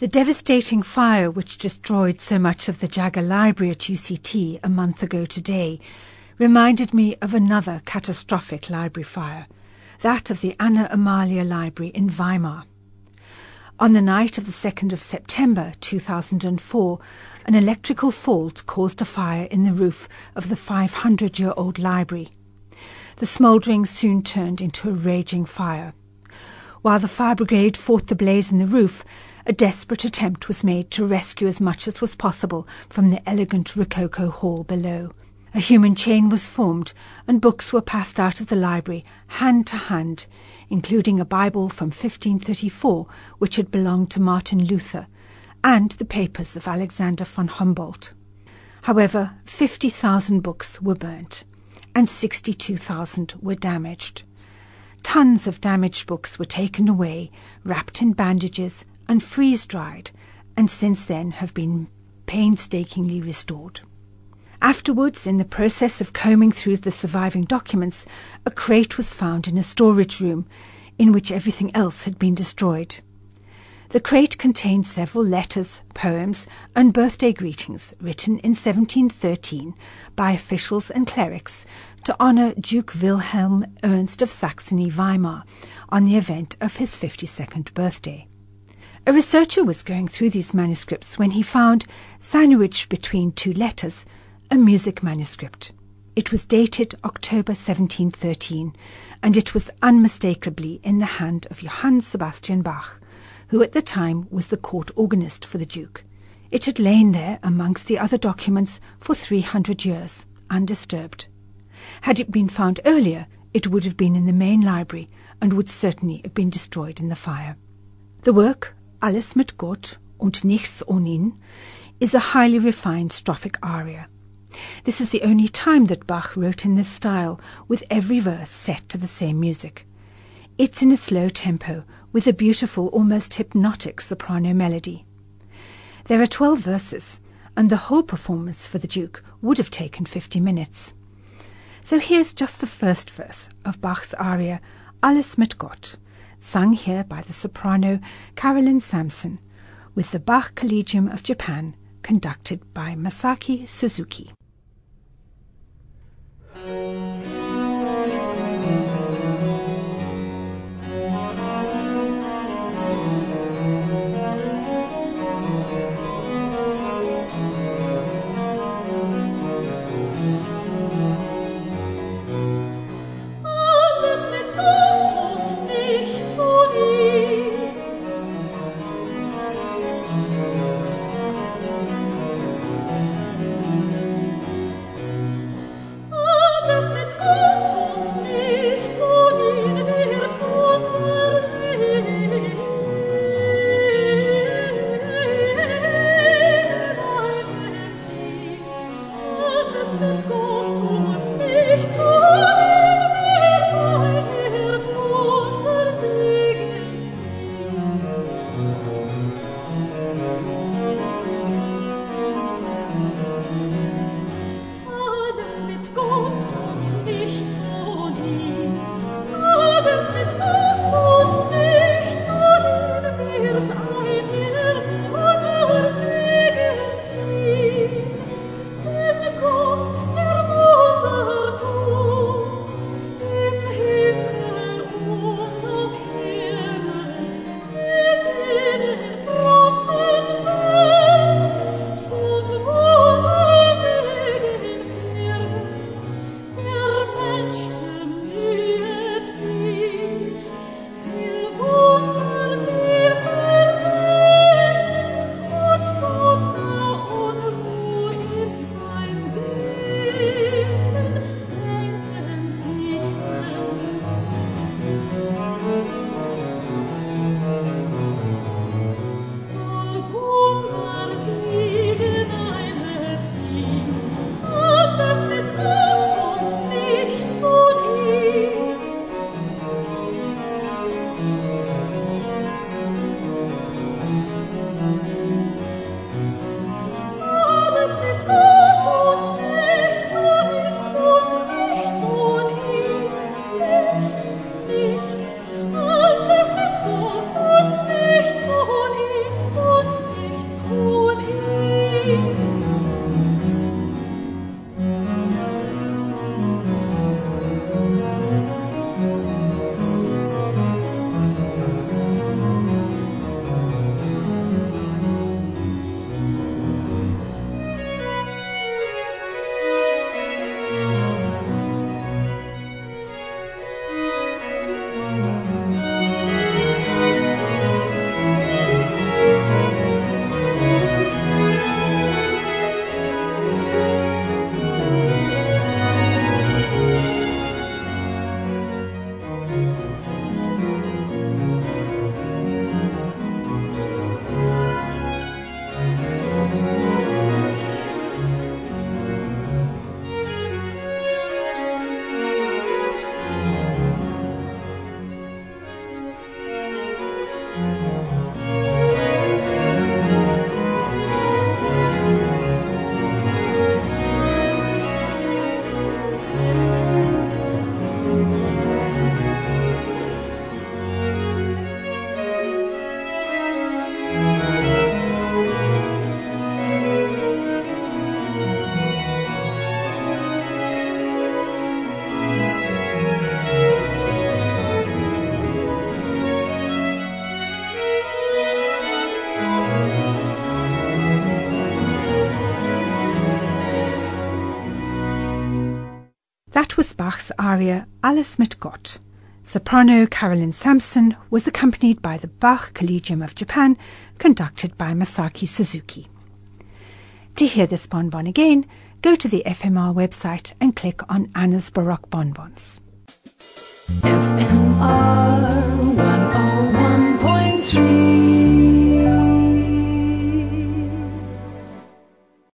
The devastating fire which destroyed so much of the Jagger Library at UCT a month ago today reminded me of another catastrophic library fire, that of the Anna Amalia Library in Weimar. On the night of the 2nd of September 2004, an electrical fault caused a fire in the roof of the 500 year old library. The smouldering soon turned into a raging fire. While the fire brigade fought the blaze in the roof, a desperate attempt was made to rescue as much as was possible from the elegant Rococo hall below. A human chain was formed, and books were passed out of the library, hand to hand, including a Bible from 1534, which had belonged to Martin Luther, and the papers of Alexander von Humboldt. However, 50,000 books were burnt, and 62,000 were damaged. Tons of damaged books were taken away, wrapped in bandages, and freeze dried, and since then have been painstakingly restored. Afterwards, in the process of combing through the surviving documents, a crate was found in a storage room in which everything else had been destroyed. The crate contained several letters, poems, and birthday greetings written in 1713 by officials and clerics to honor Duke Wilhelm Ernst of Saxony Weimar on the event of his 52nd birthday. A researcher was going through these manuscripts when he found, sandwiched between two letters, a music manuscript. It was dated October 1713, and it was unmistakably in the hand of Johann Sebastian Bach, who at the time was the court organist for the Duke. It had lain there amongst the other documents for 300 years, undisturbed. Had it been found earlier, it would have been in the main library and would certainly have been destroyed in the fire. The work, Alles mit Gott und nichts ohne ihn, is a highly refined strophic aria. This is the only time that Bach wrote in this style, with every verse set to the same music. It's in a slow tempo, with a beautiful, almost hypnotic soprano melody. There are 12 verses, and the whole performance for the Duke would have taken 50 minutes. So here's just the first verse of Bach's aria Alles mit Gott, sung here by the soprano Carolyn Sampson, with the Bach Collegium of Japan, conducted by Masaaki Suzuki. That was Bach's aria Alles mit Gott. Soprano Carolyn Sampson was accompanied by the Bach Collegium of Japan, conducted by Masaaki Suzuki. To hear this bonbon again, go to the FMR website and click on Anna's Baroque Bonbons. FMR 101.3